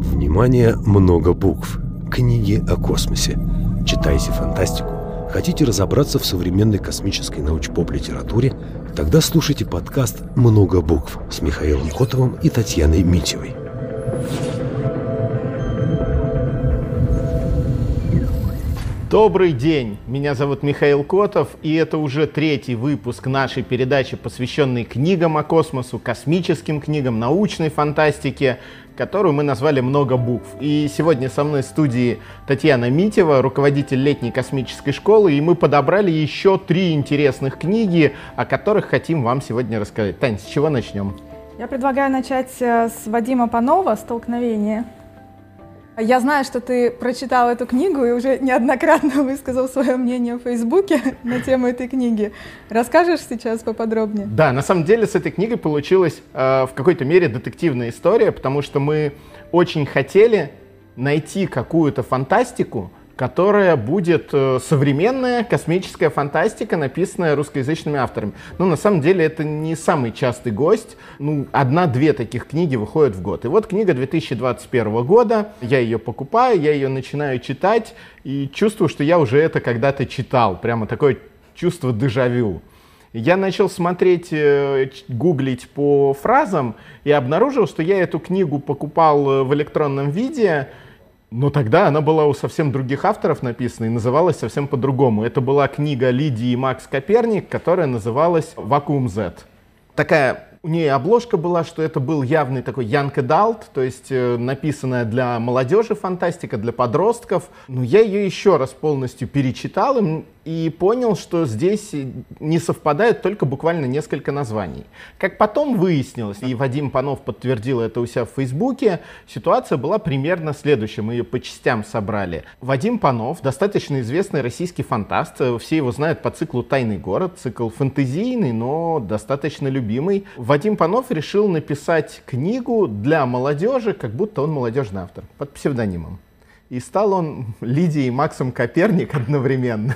Внимание, много букв. Книги о космосе. Читайте фантастику. Хотите разобраться в современной космической научпоп-литературе? Тогда слушайте подкаст «Много букв» с Михаилом Котовым и Татьяной Митевой. Добрый день, меня зовут Михаил Котов, и это уже третий выпуск нашей передачи, посвященной книгам о космосу, космическим книгам, научной фантастике, которую мы назвали «Много букв». И сегодня со мной в студии Татьяна Митева, руководитель летней космической школы, и мы подобрали еще три интересных книги, о которых хотим вам сегодня рассказать. Тань, с чего начнем? Я предлагаю начать э, с Вадима Панова «Столкновение». Я знаю, что ты прочитал эту книгу и уже неоднократно высказал свое мнение в Фейсбуке на тему этой книги. Расскажешь сейчас поподробнее? Да, на самом деле с этой книгой получилась э, в какой-то мере детективная история, потому что мы очень хотели найти какую-то фантастику, которая будет э, современная космическая фантастика, написанная русскоязычными авторами. Но на самом деле это не самый частый гость. Ну, одна-две таких книги выходят в год. И вот книга 2021 года, я ее покупаю, я ее начинаю читать и чувствую, что я уже это когда-то читал. Прямо такое чувство дежавю. Я начал смотреть, э, гуглить по фразам и обнаружил, что я эту книгу покупал э, в электронном виде, но тогда она была у совсем других авторов написана и называлась совсем по-другому. Это была книга Лидии Макс Коперник, которая называлась «Вакуум Z». Такая у нее обложка была, что это был явный такой young adult, то есть э, написанная для молодежи фантастика, для подростков. Но я ее еще раз полностью перечитал, и и понял, что здесь не совпадают только буквально несколько названий. Как потом выяснилось, и Вадим Панов подтвердил это у себя в Фейсбуке, ситуация была примерно следующая, мы ее по частям собрали. Вадим Панов, достаточно известный российский фантаст, все его знают по циклу «Тайный город», цикл фэнтезийный, но достаточно любимый. Вадим Панов решил написать книгу для молодежи, как будто он молодежный автор, под псевдонимом. И стал он Лидией Максом Коперник одновременно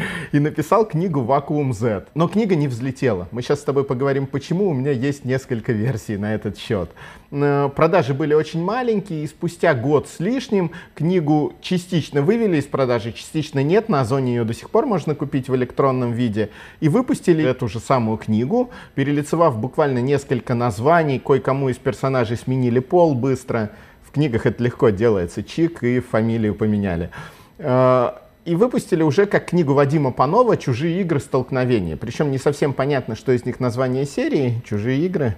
и написал книгу «Вакуум Z». Но книга не взлетела. Мы сейчас с тобой поговорим, почему. У меня есть несколько версий на этот счет. Э, продажи были очень маленькие, и спустя год с лишним книгу частично вывели из продажи, частично нет. На Озоне ее до сих пор можно купить в электронном виде. И выпустили эту же самую книгу, перелицевав буквально несколько названий. Кое-кому из персонажей сменили пол быстро. В книгах это легко делается. Чик и фамилию поменяли э, и выпустили уже как книгу Вадима Панова «Чужие игры. Столкновения». Причем не совсем понятно, что из них название серии «Чужие игры»,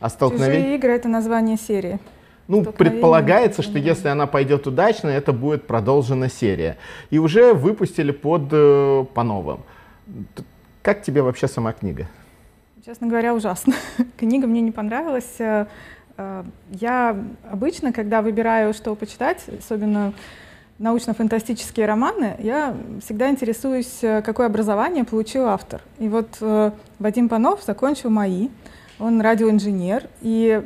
а «Столкновения». «Чужие игры» — это название серии. Ну, предполагается, что если она пойдет удачно, это будет продолжена серия. И уже выпустили под э, Пановым. Как тебе вообще сама книга? Честно говоря, ужасно. Книга мне не понравилась. Э, э, я обычно, когда выбираю, что почитать, особенно научно-фантастические романы, я всегда интересуюсь, э, какое образование получил автор. И вот э, Вадим Панов закончил МАИ, он радиоинженер, и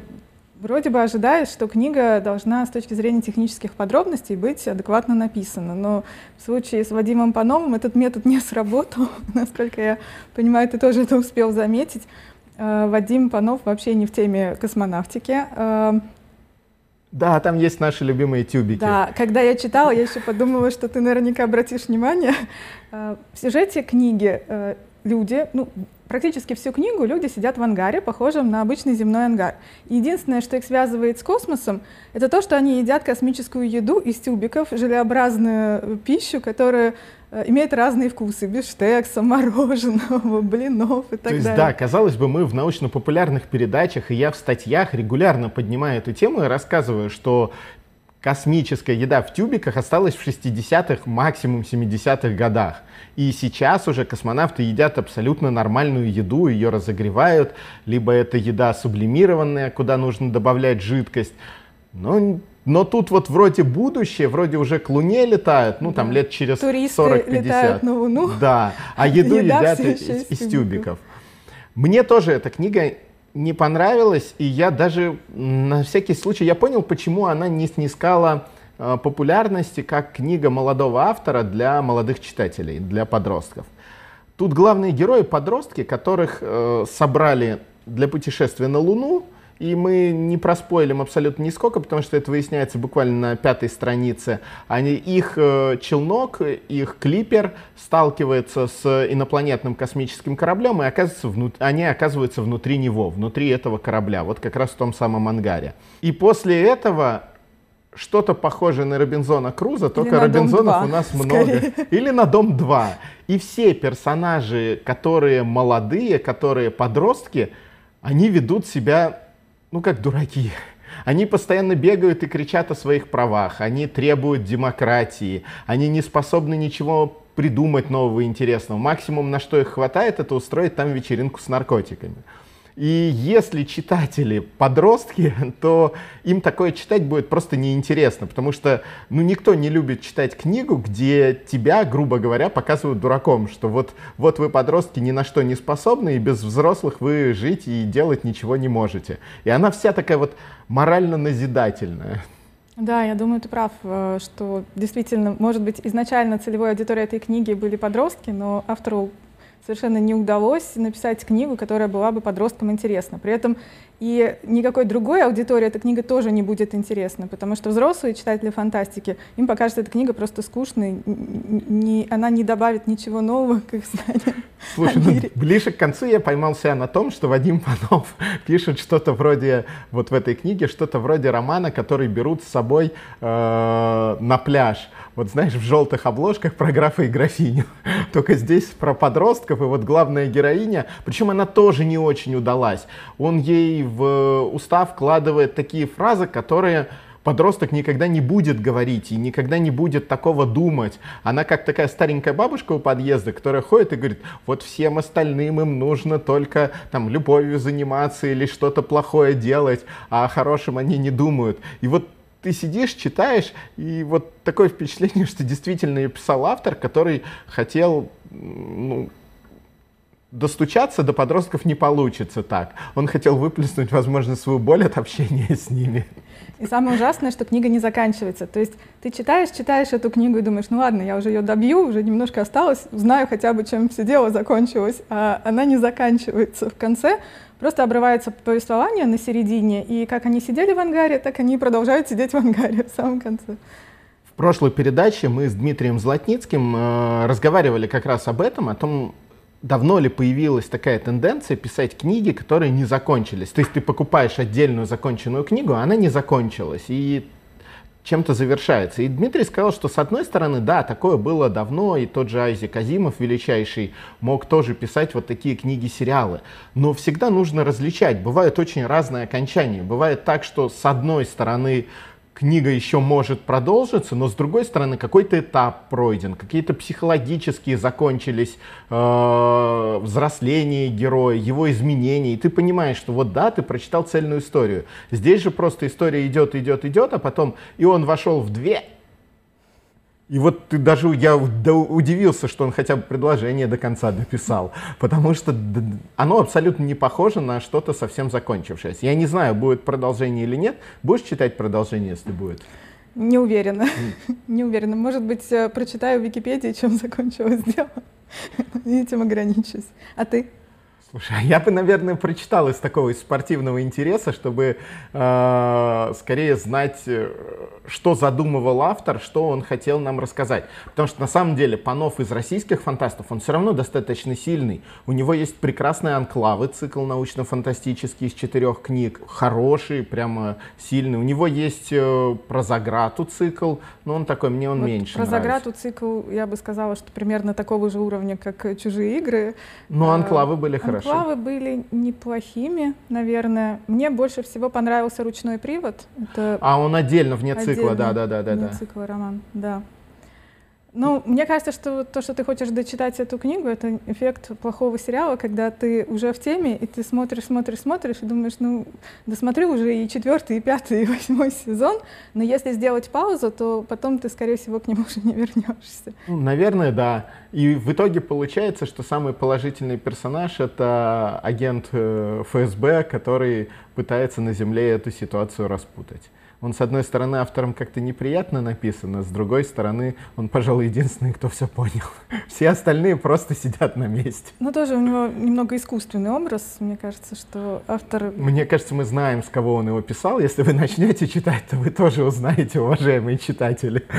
вроде бы ожидает, что книга должна с точки зрения технических подробностей быть адекватно написана. Но в случае с Вадимом Пановым этот метод не сработал. Насколько я понимаю, ты тоже это успел заметить. Э, Вадим Панов вообще не в теме космонавтики. Да, там есть наши любимые тюбики. Да, когда я читала, я еще подумала, что ты наверняка обратишь внимание. Э, в сюжете книги э, люди, ну, практически всю книгу люди сидят в ангаре, похожем на обычный земной ангар. Единственное, что их связывает с космосом, это то, что они едят космическую еду из тюбиков, желеобразную пищу, которая Э, имеет разные вкусы, бифштекса, мороженого, блинов и так То есть, далее. да, казалось бы, мы в научно-популярных передачах, и я в статьях регулярно поднимаю эту тему и рассказываю, что космическая еда в тюбиках осталась в 60-х, максимум 70-х годах. И сейчас уже космонавты едят абсолютно нормальную еду, ее разогревают, либо это еда сублимированная, куда нужно добавлять жидкость. Но но тут вот вроде будущее, вроде уже к Луне летают, ну там лет через 40-50. летают на Луну. Да, а еду едят из, из, тюбиков. Мне тоже эта книга не понравилась, и я даже на всякий случай, я понял, почему она не снискала э, популярности как книга молодого автора для молодых читателей, для подростков. Тут главные герои подростки, которых э, собрали для путешествия на Луну, и мы не проспойлим абсолютно нисколько, потому что это выясняется буквально на пятой странице. Они, их э, челнок, их клипер сталкивается с инопланетным космическим кораблем, и оказывается, внут, они оказываются внутри него, внутри этого корабля, вот как раз в том самом ангаре. И после этого что-то похожее на Робинзона Круза, только Робинзонов у нас скорее. много. Или на Дом 2. И все персонажи, которые молодые, которые подростки, они ведут себя ну, как дураки. Они постоянно бегают и кричат о своих правах, они требуют демократии, они не способны ничего придумать нового интересного. Максимум, на что их хватает, это устроить там вечеринку с наркотиками. И если читатели подростки, то им такое читать будет просто неинтересно, потому что ну, никто не любит читать книгу, где тебя, грубо говоря, показывают дураком, что вот, вот вы подростки ни на что не способны, и без взрослых вы жить и делать ничего не можете. И она вся такая вот морально назидательная. Да, я думаю, ты прав, э, что действительно, может быть, изначально целевой аудиторией этой книги были подростки, но автору совершенно не удалось написать книгу, которая была бы подросткам интересна. При этом и никакой другой аудитории эта книга тоже не будет интересна, потому что взрослые читатели фантастики, им покажется эта книга просто скучной, не, она не добавит ничего нового к их знаниям. Слушай, ну, ближе к концу я поймал себя на том, что Вадим Панов пишет что-то вроде, вот в этой книге, что-то вроде романа, который берут с собой э, на пляж. Вот знаешь, в желтых обложках про графа и графиню. Только здесь про подростков, и вот главная героиня, причем она тоже не очень удалась. Он ей в уста вкладывает такие фразы, которые подросток никогда не будет говорить и никогда не будет такого думать. Она как такая старенькая бабушка у подъезда, которая ходит и говорит, вот всем остальным им нужно только там любовью заниматься или что-то плохое делать, а о хорошем они не думают. И вот ты сидишь, читаешь, и вот такое впечатление, что действительно писал автор, который хотел ну, достучаться до подростков не получится так. Он хотел выплеснуть, возможно, свою боль от общения с ними. И самое ужасное, что книга не заканчивается. То есть ты читаешь, читаешь эту книгу и думаешь, ну ладно, я уже ее добью, уже немножко осталось, знаю хотя бы, чем все дело закончилось, а она не заканчивается. В конце просто обрывается повествование на середине, и как они сидели в ангаре, так они продолжают сидеть в ангаре в самом конце. В прошлой передаче мы с Дмитрием Златницким э, разговаривали как раз об этом, о том, давно ли появилась такая тенденция писать книги, которые не закончились. То есть ты покупаешь отдельную законченную книгу, а она не закончилась. И чем-то завершается. И Дмитрий сказал, что с одной стороны, да, такое было давно, и тот же Айзек Азимов, величайший, мог тоже писать вот такие книги-сериалы. Но всегда нужно различать. Бывают очень разные окончания. Бывает так, что с одной стороны книга еще может продолжиться, но с другой стороны какой-то этап пройден, какие-то психологические закончились э, взросление героя, его изменения, и ты понимаешь, что вот да, ты прочитал цельную историю. Здесь же просто история идет, идет, идет, а потом и он вошел в две и вот ты даже я удивился, что он хотя бы предложение до конца дописал, потому что оно абсолютно не похоже на что-то совсем закончившееся. Я не знаю, будет продолжение или нет. Будешь читать продолжение, если будет? Не уверена. Не уверена. Может быть, э, прочитаю в Википедии, чем закончилось дело. И этим ограничусь. А ты? Слушай, а я бы, наверное, прочитал из такого из спортивного интереса, чтобы э, скорее знать, э, что задумывал автор, что он хотел нам рассказать. Потому что на самом деле Панов из российских фантастов, он все равно достаточно сильный. У него есть прекрасный анклавы, цикл научно-фантастический из четырех книг, хороший, прямо сильный. У него есть э, про Заграту цикл, но он такой, мне он вот меньше Про нравится. Заграту цикл, я бы сказала, что примерно такого же уровня, как «Чужие игры». Но анклавы были хороши хорошо. Анклавы были неплохими, наверное. Мне больше всего понравился ручной привод. Это а он отдельно, вне цикла, да, да, да, да. Вне цикла роман, да. Ну, мне кажется, что то, что ты хочешь дочитать эту книгу, это эффект плохого сериала, когда ты уже в теме, и ты смотришь, смотришь, смотришь, и думаешь, ну, досмотрю уже и четвертый, и пятый, и восьмой сезон, но если сделать паузу, то потом ты, скорее всего, к нему уже не вернешься. Ну, наверное, да. И в итоге получается, что самый положительный персонаж — это агент э, ФСБ, который пытается на Земле эту ситуацию распутать. Он, с одной стороны, автором как-то неприятно написан, а с другой стороны, он, пожалуй, единственный, кто все понял. Все остальные просто сидят на месте. Ну, тоже у него немного искусственный образ. Мне кажется, что автор... Мне кажется, мы знаем, с кого он его писал. Если вы начнете читать, то вы тоже узнаете, уважаемые читатели.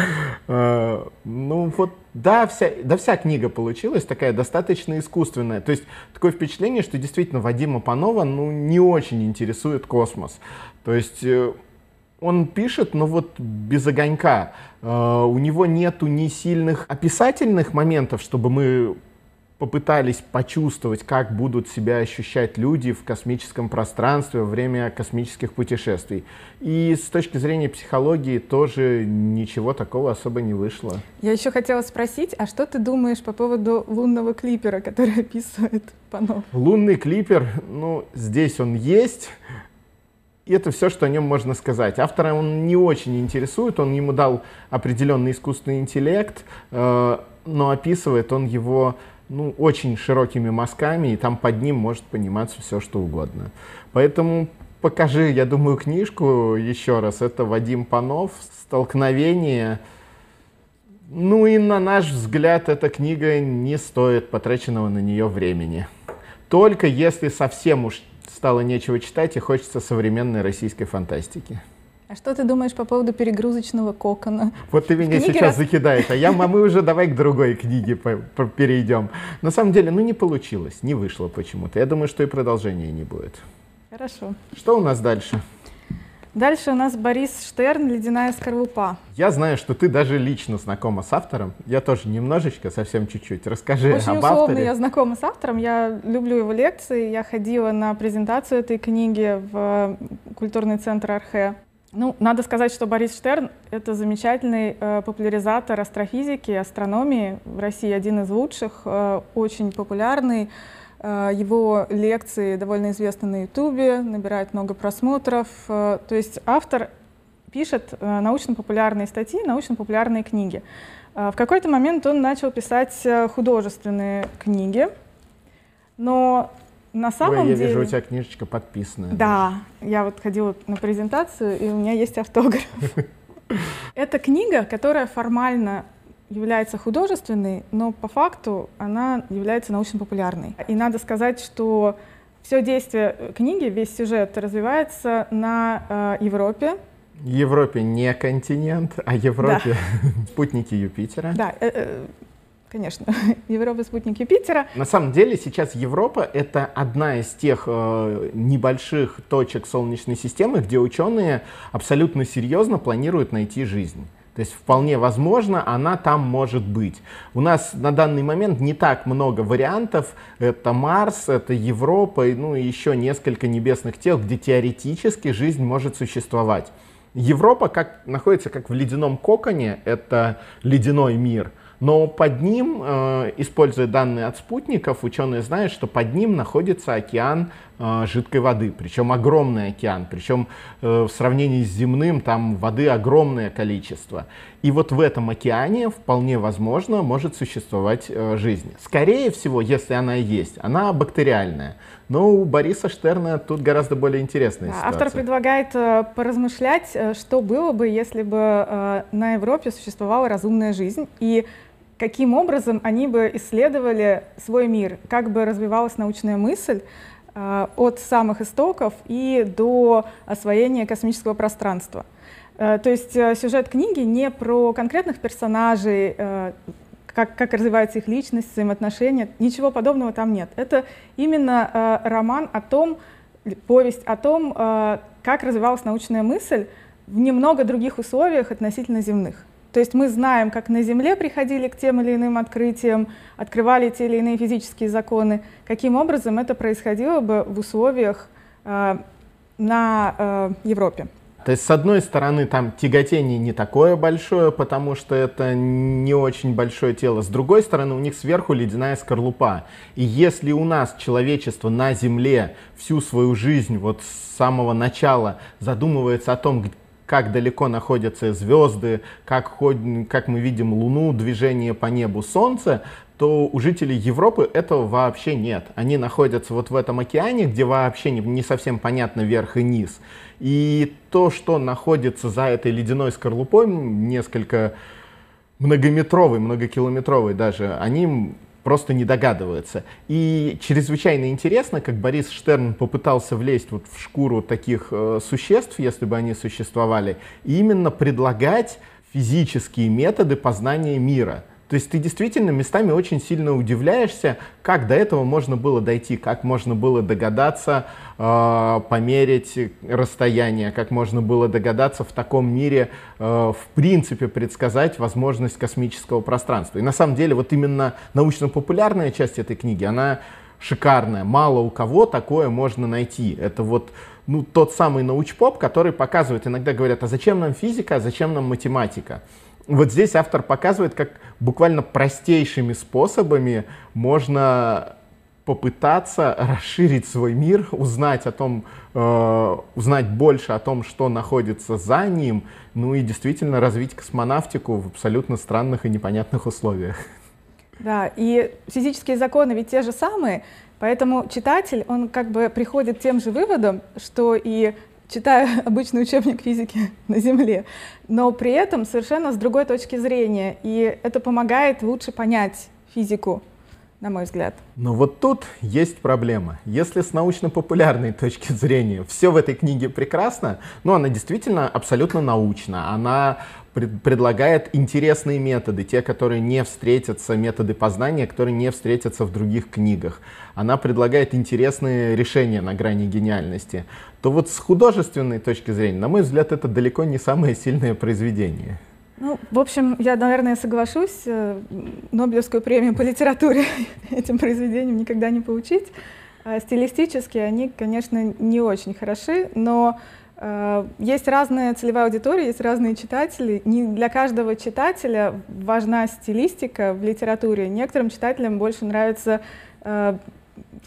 А, ну, вот да, вся, да, вся книга получилась такая достаточно искусственная. То есть такое впечатление, что действительно Вадима Панова ну, не очень интересует космос. То есть э, он пишет, но вот без огонька. Э, у него нету ни сильных описательных моментов, чтобы мы попытались почувствовать, как будут себя ощущать люди в космическом пространстве во время космических путешествий. И с точки зрения психологии тоже ничего такого особо не вышло. Я еще хотела спросить, а что ты думаешь по поводу лунного клипера, который описывает Панов? Лунный клипер, ну, здесь он есть, и это все, что о нем можно сказать. Автора он не очень интересует, он ему дал определенный искусственный интеллект, э, но описывает он его ну, очень широкими мазками, и там под ним может пониматься все, что угодно. Поэтому покажи, я думаю, книжку еще раз. Это Вадим Панов «Столкновение». Ну и на наш взгляд, эта книга не стоит потраченного на нее времени. Только если совсем уж стало нечего читать и хочется современной российской фантастики. А что ты думаешь по поводу перегрузочного кокона? Вот ты меня сейчас раз... закидаешь, а я, а мы уже давай к другой книге перейдем. На самом деле, ну не получилось, не вышло почему-то. Я думаю, что и продолжения не будет. Хорошо. Что у нас дальше? Дальше у нас Борис Штерн «Ледяная скорлупа». Я знаю, что ты даже лично знакома с автором. Я тоже немножечко, совсем чуть-чуть. Расскажи Очень об условно авторе. я знакома с автором. Я люблю его лекции. Я ходила на презентацию этой книги в культурный центр Архе. Ну, надо сказать, что Борис Штерн — это замечательный э, популяризатор астрофизики, астрономии. В России один из лучших, э, очень популярный. Э, его лекции довольно известны на Ютубе, набирают много просмотров. Э, то есть автор пишет э, научно-популярные статьи, научно-популярные книги. В какой-то момент он начал писать художественные книги, но на самом Ой, я деле... вижу, у тебя книжечка подписанная. Да, я вот ходила на презентацию, и у меня есть автограф. Это книга, которая формально является художественной, но по факту она является научно-популярной. И надо сказать, что все действие книги, весь сюжет развивается на э, Европе. Европе не континент, а Европе да. спутники Юпитера. Да, э, э, конечно, Европа спутник Юпитера. На самом деле сейчас Европа это одна из тех э, небольших точек Солнечной системы, где ученые абсолютно серьезно планируют найти жизнь. То есть вполне возможно, она там может быть. У нас на данный момент не так много вариантов. Это Марс, это Европа, ну и еще несколько небесных тел, где теоретически жизнь может существовать. Европа как, находится как в ледяном коконе, это ледяной мир. Но под ним, э, используя данные от спутников, ученые знают, что под ним находится океан э, жидкой воды, причем огромный океан, причем э, в сравнении с земным там воды огромное количество. И вот в этом океане вполне возможно может существовать жизнь. Скорее всего, если она есть, она бактериальная. Но у Бориса Штерна тут гораздо более интересная ситуация. Автор предлагает э, поразмышлять, что было бы, если бы э, на Европе существовала разумная жизнь, и каким образом они бы исследовали свой мир, как бы развивалась научная мысль, Э, от самых истоков и до освоения космического пространства. Э, то есть э, сюжет книги не про конкретных персонажей, как, как развивается их личность, взаимоотношения, ничего подобного там нет. Это именно роман о том, повесть о том, как развивалась научная мысль в немного других условиях относительно земных. То есть мы знаем, как на Земле приходили к тем или иным открытиям, открывали те или иные физические законы, каким образом это происходило бы в условиях э, на э, Европе. То есть, с одной стороны, там тяготение не такое большое, потому что это не очень большое тело. С другой стороны, у них сверху ледяная скорлупа. И если у нас человечество на Земле всю свою жизнь, вот с самого начала, задумывается о том, как далеко находятся звезды, как, как мы видим Луну, движение по небу Солнца, то у жителей Европы этого вообще нет. Они находятся вот в этом океане, где вообще не, не совсем понятно верх и низ. И то, что находится за этой ледяной скорлупой, несколько многометровый, многокилометровый даже, они просто не догадываются. И чрезвычайно интересно, как Борис Штерн попытался влезть вот в шкуру таких э, существ, если бы они существовали, и именно предлагать физические методы познания мира – то есть ты действительно местами очень сильно удивляешься, как до этого можно было дойти, как можно было догадаться э, померить расстояние, как можно было догадаться в таком мире э, в принципе предсказать возможность космического пространства. И на самом деле вот именно научно-популярная часть этой книги, она шикарная. Мало у кого такое можно найти. Это вот ну, тот самый научпоп, который показывает, иногда говорят, а зачем нам физика, а зачем нам математика? Вот здесь автор показывает, как буквально простейшими способами можно попытаться расширить свой мир, узнать о том, э, узнать больше о том, что находится за ним, ну и действительно развить космонавтику в абсолютно странных и непонятных условиях. Да, и физические законы ведь те же самые, поэтому читатель, он как бы приходит к тем же выводам, что и читаю обычный учебник физики на Земле, но при этом совершенно с другой точки зрения. И это помогает лучше понять физику, на мой взгляд. Но вот тут есть проблема. Если с научно-популярной точки зрения все в этой книге прекрасно, ну, она действительно абсолютно научна. Она пред, предлагает интересные методы, те, которые не встретятся, методы познания, которые не встретятся в других книгах. Она предлагает интересные решения на грани гениальности. То вот с художественной точки зрения, на мой взгляд, это далеко не самое сильное произведение. Ну, в общем, я, наверное, соглашусь. Э, Нобелевскую премию по литературе этим произведением никогда не получить. А стилистически они, конечно, не очень хороши, но есть разная целевая аудитория, есть разные читатели. Не для каждого читателя важна стилистика в литературе. Некоторым читателям больше нравится, э,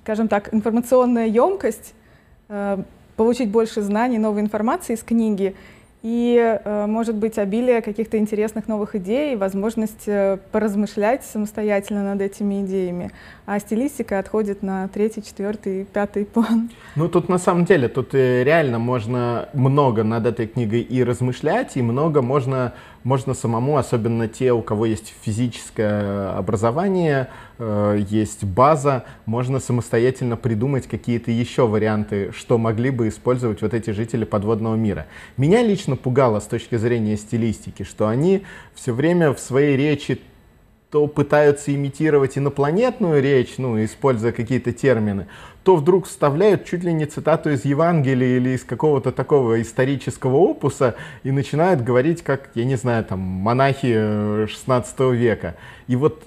скажем так, информационная емкость, э, получить больше знаний, новой информации из книги и, э, может быть, обилие каких-то интересных новых идей, возможность э, поразмышлять самостоятельно над этими идеями. А стилистика отходит на третий, четвертый, пятый план. Ну, тут на самом деле, тут э, реально можно много над этой книгой и размышлять, и много можно можно самому, особенно те, у кого есть физическое образование, э, есть база, можно самостоятельно придумать какие-то еще варианты, что могли бы использовать вот эти жители подводного мира. Меня лично пугало с точки зрения стилистики, что они все время в своей речи то пытаются имитировать инопланетную речь, ну, используя какие-то термины, то вдруг вставляют чуть ли не цитату из Евангелия или из какого-то такого исторического опуса и начинают говорить, как, я не знаю, там, монахи 16 э, века. И вот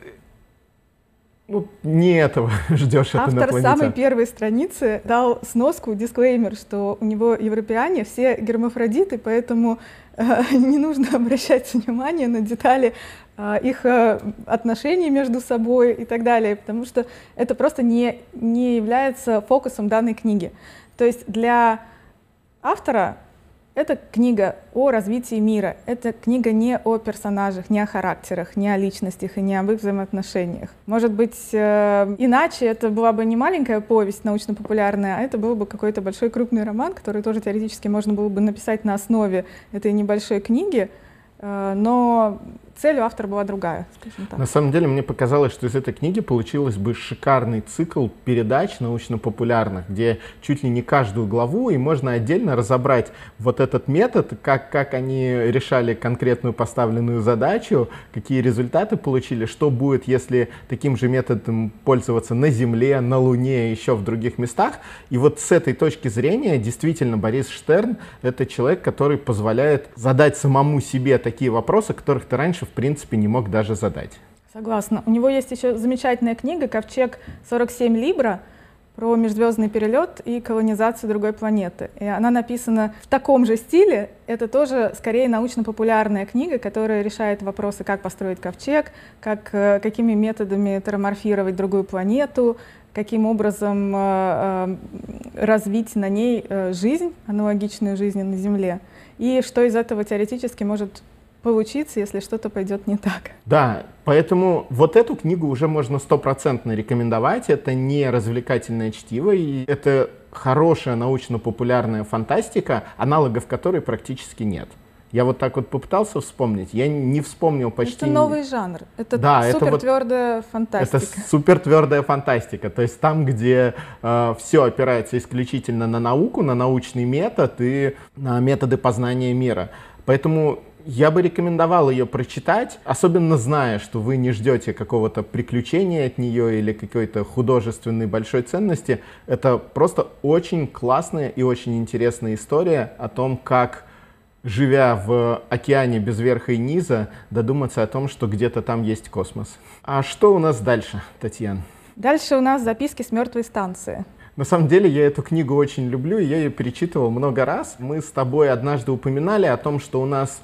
ну, не этого ждешь от Автор самой первой страницы дал сноску, дисклеймер, что у него европеяне все гермафродиты, поэтому не нужно обращать внимание на детали э, их э, отношений между собой и так далее, потому что это просто не, не является фокусом данной книги. То есть для автора это книга о развитии мира. Это книга не о персонажах, не о характерах, не о личностях и не об их взаимоотношениях. Может быть, э, иначе это была бы не маленькая повесть научно-популярная, а это был бы какой-то большой крупный роман, который тоже теоретически можно было бы написать на основе этой небольшой книги. Э, но цель у автора была другая, скажем так. На самом деле, мне показалось, что из этой книги получилось бы шикарный цикл передач научно-популярных, где чуть ли не каждую главу, и можно отдельно разобрать вот этот метод, как, как они решали конкретную поставленную задачу, какие результаты получили, что будет, если таким же методом пользоваться на Земле, на Луне, еще в других местах. И вот с этой точки зрения, действительно, Борис Штерн — это человек, который позволяет задать самому себе такие вопросы, которых ты раньше, в принципе, не мог даже задать. Согласна. У него есть еще замечательная книга «Ковчег 47 Либра», про межзвездный перелет и колонизацию другой планеты. И она написана в таком же стиле. Это тоже скорее научно-популярная книга, которая решает вопросы, как построить ковчег, как, э, какими методами тераморфировать другую планету, каким образом э, э, развить на ней э, жизнь, аналогичную жизни на Земле, и что из этого теоретически может получиться, если что-то пойдет не так. Да, поэтому вот эту книгу уже можно стопроцентно рекомендовать. Это не развлекательное чтиво, и это хорошая научно-популярная фантастика, аналогов которой практически нет. Я вот так вот попытался вспомнить, я не вспомнил почти... Это новый жанр, это да, супер твердая вот, фантастика. Это супер твердая фантастика, то есть там, где э, все опирается исключительно на науку, на научный метод и на методы познания мира. Поэтому я бы рекомендовал ее прочитать, особенно зная, что вы не ждете какого-то приключения от нее или какой-то художественной большой ценности. Это просто очень классная и очень интересная история о том, как живя в океане без верха и низа, додуматься о том, что где-то там есть космос. А что у нас дальше, Татьяна? Дальше у нас записки с мертвой станции. На самом деле я эту книгу очень люблю, и я ее перечитывал много раз. Мы с тобой однажды упоминали о том, что у нас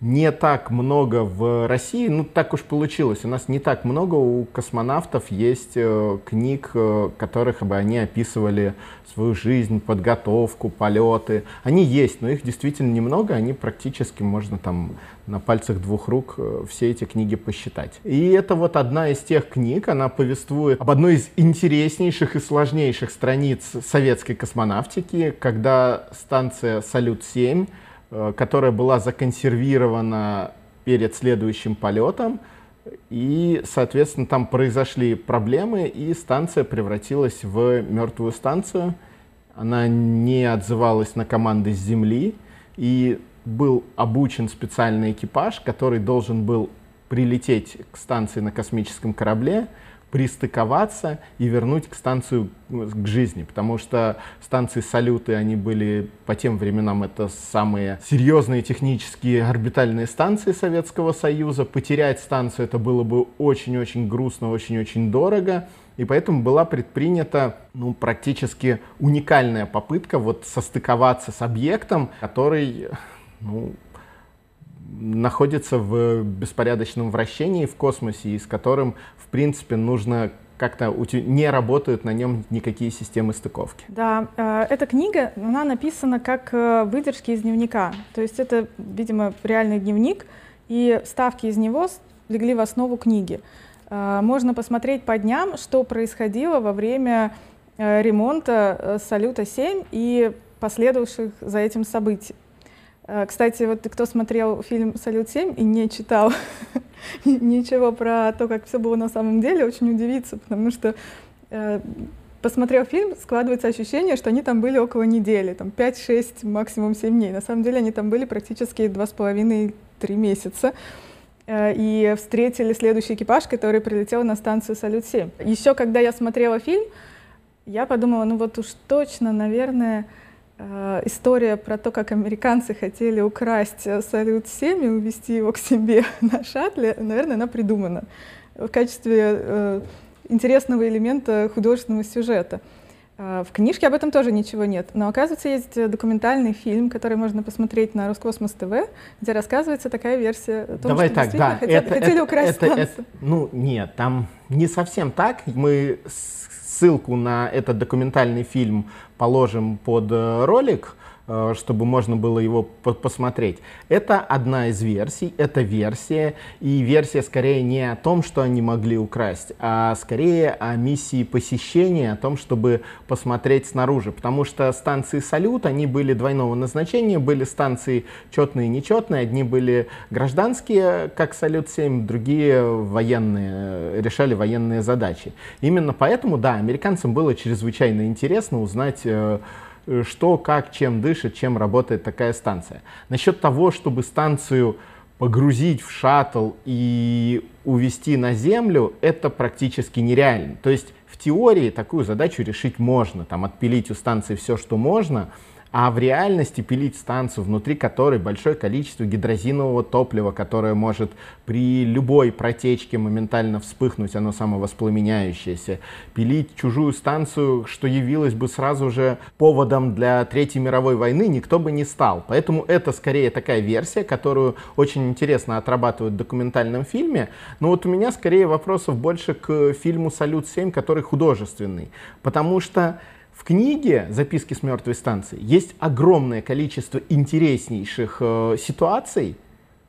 не так много в России, ну так уж получилось, у нас не так много у космонавтов есть э, книг, э, которых бы они описывали свою жизнь, подготовку, полеты. Они есть, но их действительно немного, они практически можно там на пальцах двух рук э, все эти книги посчитать. И это вот одна из тех книг, она повествует об одной из интереснейших и сложнейших страниц советской космонавтики, когда станция «Салют-7» Э, которая была законсервирована перед следующим полетом. И, соответственно, там произошли проблемы, и станция превратилась в мертвую станцию. Она не отзывалась на команды с Земли, и был обучен специальный экипаж, который должен был прилететь к станции на космическом корабле, пристыковаться и вернуть к станцию к жизни, потому что станции салюты, они были по тем временам это самые серьезные технические орбитальные станции Советского Союза. Потерять станцию это было бы очень-очень грустно, очень-очень дорого. И поэтому была предпринята ну, практически уникальная попытка вот состыковаться с объектом, который ну, находится в беспорядочном вращении в космосе и с которым, в принципе, нужно как-то не работают на нем никакие системы стыковки. Да, э, эта книга, она написана как э, выдержки из дневника. То есть это, видимо, реальный дневник, и ставки из него легли в основу книги. Э, можно посмотреть по дням, что происходило во время ремонта Салюта-7 и последовавших за этим событий. Э, кстати, вот кто смотрел фильм «Салют-7» и не читал ничего про то, как все было на самом деле, очень удивится, потому что э, посмотрев фильм, складывается ощущение, что они там были около недели, там 5-6, максимум 7 дней. На самом деле они там были практически 2,5-3 месяца э, и встретили следующий экипаж, который прилетел на станцию «Салют-7». Еще когда я смотрела фильм, я подумала, ну вот уж точно, наверное, история про то, как американцы хотели украсть э, Салют-7 и увезти его к себе на шаттле, наверное, она придумана в качестве э, интересного элемента художественного сюжета. Э, в книжке об этом тоже ничего нет. Но, оказывается, есть документальный фильм, который можно посмотреть на Роскосмос ТВ, где рассказывается такая версия о том, Давай что так, да, хотели, это, хотели это, украсть это, это, Ну, нет, там не совсем так. Мы ссылку на этот документальный фильм положим под э, ролик. Э, чтобы можно было его посмотреть. Это одна из версий, это версия, и версия скорее не о том, что они могли украсть, а скорее о миссии посещения, о том, чтобы посмотреть снаружи, потому что станции «Салют», они были двойного назначения, были станции четные и нечетные, одни были гражданские, как «Салют-7», другие военные, э, решали военные задачи. Именно поэтому, да, американцам было чрезвычайно интересно узнать э, что, как, чем дышит, чем работает такая станция. Насчет того, чтобы станцию погрузить в шаттл и увести на Землю, это практически нереально. То есть в теории такую задачу решить можно, там отпилить у станции все, что можно, а в реальности пилить станцию, внутри которой большое количество гидрозинового топлива, которое может при любой протечке моментально вспыхнуть, оно самовоспламеняющееся. Пилить чужую станцию, что явилось бы сразу же поводом для Третьей мировой войны, никто бы не стал. Поэтому это скорее такая версия, которую очень интересно отрабатывают в документальном фильме. Но вот у меня скорее вопросов больше к фильму «Салют-7», который художественный. Потому что в книге «Записки с мертвой станции» есть огромное количество интереснейших э, ситуаций,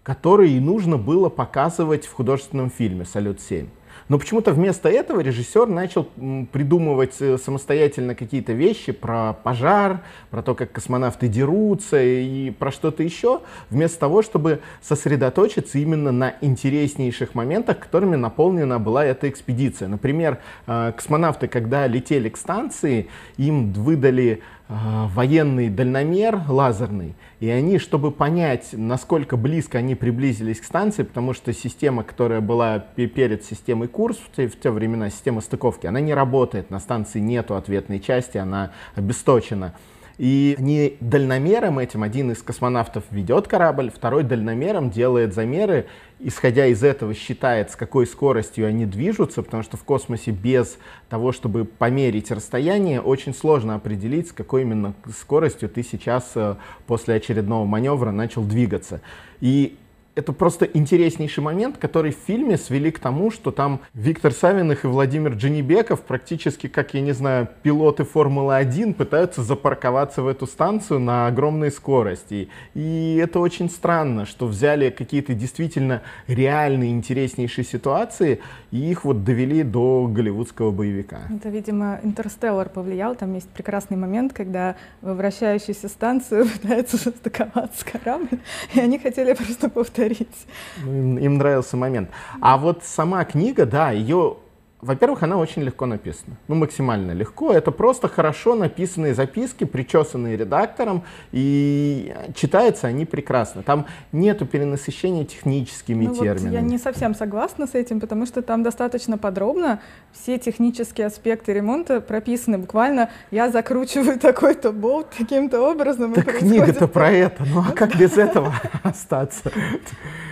которые нужно было показывать в художественном фильме «Салют-7». Но почему-то вместо этого режиссер начал придумывать э, самостоятельно какие-то вещи про пожар, про то, как космонавты дерутся и про что-то еще, вместо того, чтобы сосредоточиться именно на интереснейших моментах, которыми наполнена была эта экспедиция. Например, э, космонавты, когда летели к станции, им выдали военный дальномер лазерный, и они, чтобы понять, насколько близко они приблизились к станции, потому что система, которая была перед системой курс в те, в те времена, система стыковки, она не работает, на станции нету ответной части, она обесточена. И они дальномером этим, один из космонавтов ведет корабль, второй дальномером делает замеры, исходя из этого считает, с какой скоростью они движутся, потому что в космосе без того, чтобы померить расстояние, очень сложно определить, с какой именно скоростью ты сейчас э, после очередного маневра начал двигаться. И это просто интереснейший момент, который в фильме свели к тому, что там Виктор Савиных и Владимир Дженебеков практически, как, я не знаю, пилоты Формулы-1 пытаются запарковаться в эту станцию на огромной скорости. И это очень странно, что взяли какие-то действительно реальные интереснейшие ситуации и их вот довели до голливудского боевика. Это, видимо, «Интерстеллар» повлиял. Там есть прекрасный момент, когда в вращающуюся станцию пытается состыковаться корабль, и они хотели просто повторить повторить. Ну, им, им нравился момент. А вот сама книга, да, ее во-первых, она очень легко написана. Ну, максимально легко. Это просто хорошо написанные записки, причесанные редактором, и читаются они прекрасно. Там нету перенасыщения техническими ну, терминами. Вот я не совсем согласна с этим, потому что там достаточно подробно все технические аспекты ремонта прописаны. Буквально я закручиваю такой-то болт таким-то образом. Так книга-то про это. Ну, а как без этого остаться?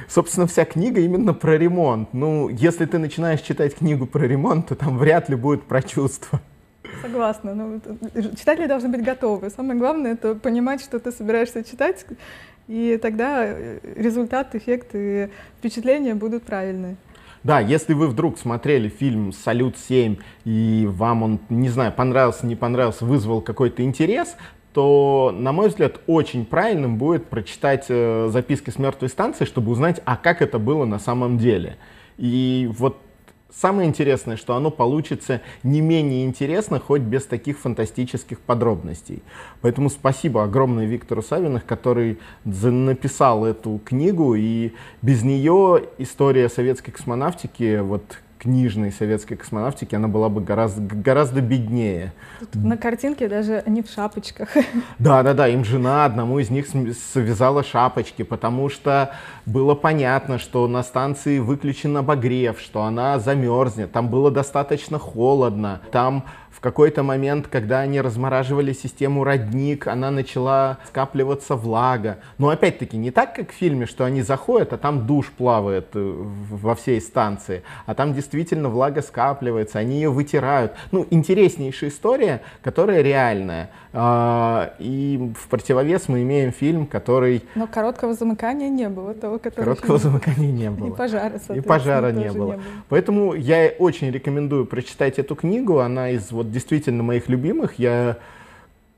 Собственно, вся книга именно про ремонт. Ну, если ты начинаешь читать книгу про ремонт, то там вряд ли будет про чувства. Согласна. Ну, читатели должны быть готовы. Самое главное — это понимать, что ты собираешься читать, и тогда э, результат, эффект и впечатления будут правильные. Да, если вы вдруг смотрели фильм «Салют-7», и вам он, не знаю, понравился, не понравился, вызвал какой-то интерес, то, на мой взгляд, очень правильным будет прочитать э, записки с мертвой станции, чтобы узнать, а как это было на самом деле. И вот самое интересное, что оно получится не менее интересно, хоть без таких фантастических подробностей. Поэтому спасибо огромное Виктору Савиных, который написал эту книгу, и без нее история советской космонавтики, вот книжной советской космонавтики, она была бы гораздо, гораздо беднее. Тут на картинке даже они в шапочках. Да, да, да, им жена одному из них связала шапочки, потому что было понятно, что на станции выключен обогрев, что она замерзнет, там было достаточно холодно, там в какой-то момент, когда они размораживали систему родник, она начала скапливаться влага. Но опять-таки не так, как в фильме, что они заходят, а там душ плавает э, во всей станции, а там действительно влага скапливается, они ее вытирают. Ну, интереснейшая история, которая реальная. А, и в противовес мы имеем фильм, который... Но короткого замыкания не было, того, который... Короткого фильм... замыкания не было. И пожара, И пожара не было. не было. Поэтому я очень рекомендую прочитать эту книгу, она из вот действительно моих любимых. Я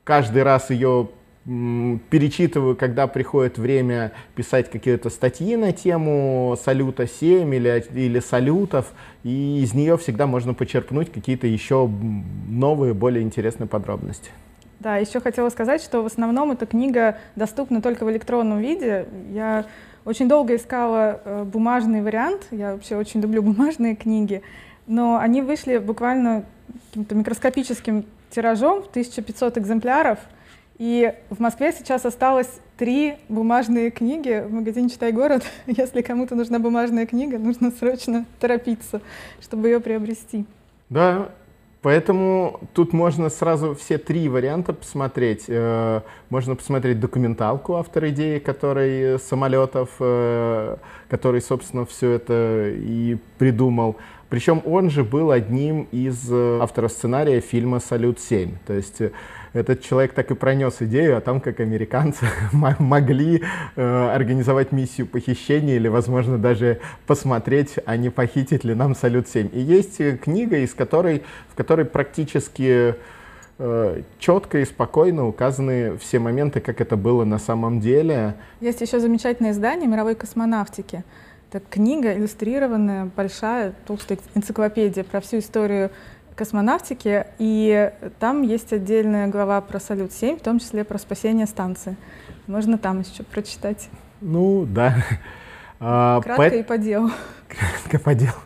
каждый раз ее перечитываю, когда приходит время писать какие-то статьи на тему салюта 7 или, или салютов, и из нее всегда можно почерпнуть какие-то еще новые, более интересные подробности. Да, еще хотела сказать, что в основном эта книга доступна только в электронном виде. Я очень долго искала э, бумажный вариант, я вообще очень люблю бумажные книги, но они вышли буквально каким-то микроскопическим тиражом в 1500 экземпляров, и в Москве сейчас осталось три бумажные книги в магазине «Читай город». Если кому-то нужна бумажная книга, нужно срочно торопиться, чтобы ее приобрести. Да, Поэтому тут можно сразу все три варианта посмотреть. Э, можно посмотреть документалку автор идеи, который самолетов, э, который, собственно, все это и придумал. Причем он же был одним из э, авторов сценария фильма «Салют-7». То есть этот человек так и пронес идею о том, как американцы могли э, организовать миссию похищения или, возможно, даже посмотреть, а не похитит ли нам Салют-7. И есть книга, из которой, в которой практически э, четко и спокойно указаны все моменты, как это было на самом деле. Есть еще замечательное издание мировой космонавтики. Это книга иллюстрированная, большая, толстая энциклопедия про всю историю космонавтики, и там есть отдельная глава про Салют-7, в том числе про спасение станции. Можно там еще прочитать. Ну, да. А, Кратко по... и по делу. Кратко по делу.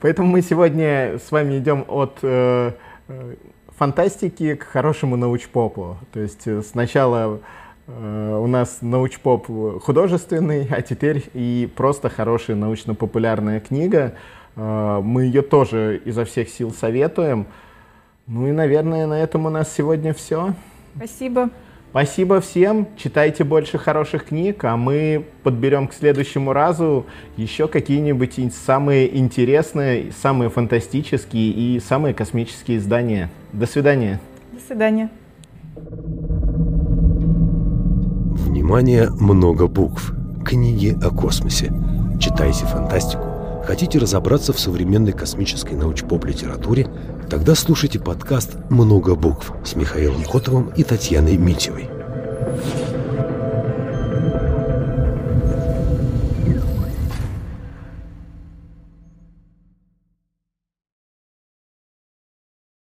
Поэтому мы сегодня с вами идем от э, э фантастики к хорошему научпопу. То есть э, сначала у нас научпоп художественный, а теперь и просто хорошая научно-популярная книга, а, мы ее тоже изо всех сил советуем. Ну и, наверное, на этом у нас сегодня все. Спасибо. Спасибо всем. Читайте больше хороших книг, а мы подберем к следующему разу еще какие-нибудь самые интересные, самые фантастические и самые космические издания. До свидания. До свидания. Внимание, много букв. Книги о космосе. Читайте фантастику Хотите разобраться в современной космической научпоп-литературе? Тогда слушайте подкаст «Много букв» с Михаилом Котовым и Татьяной Митевой.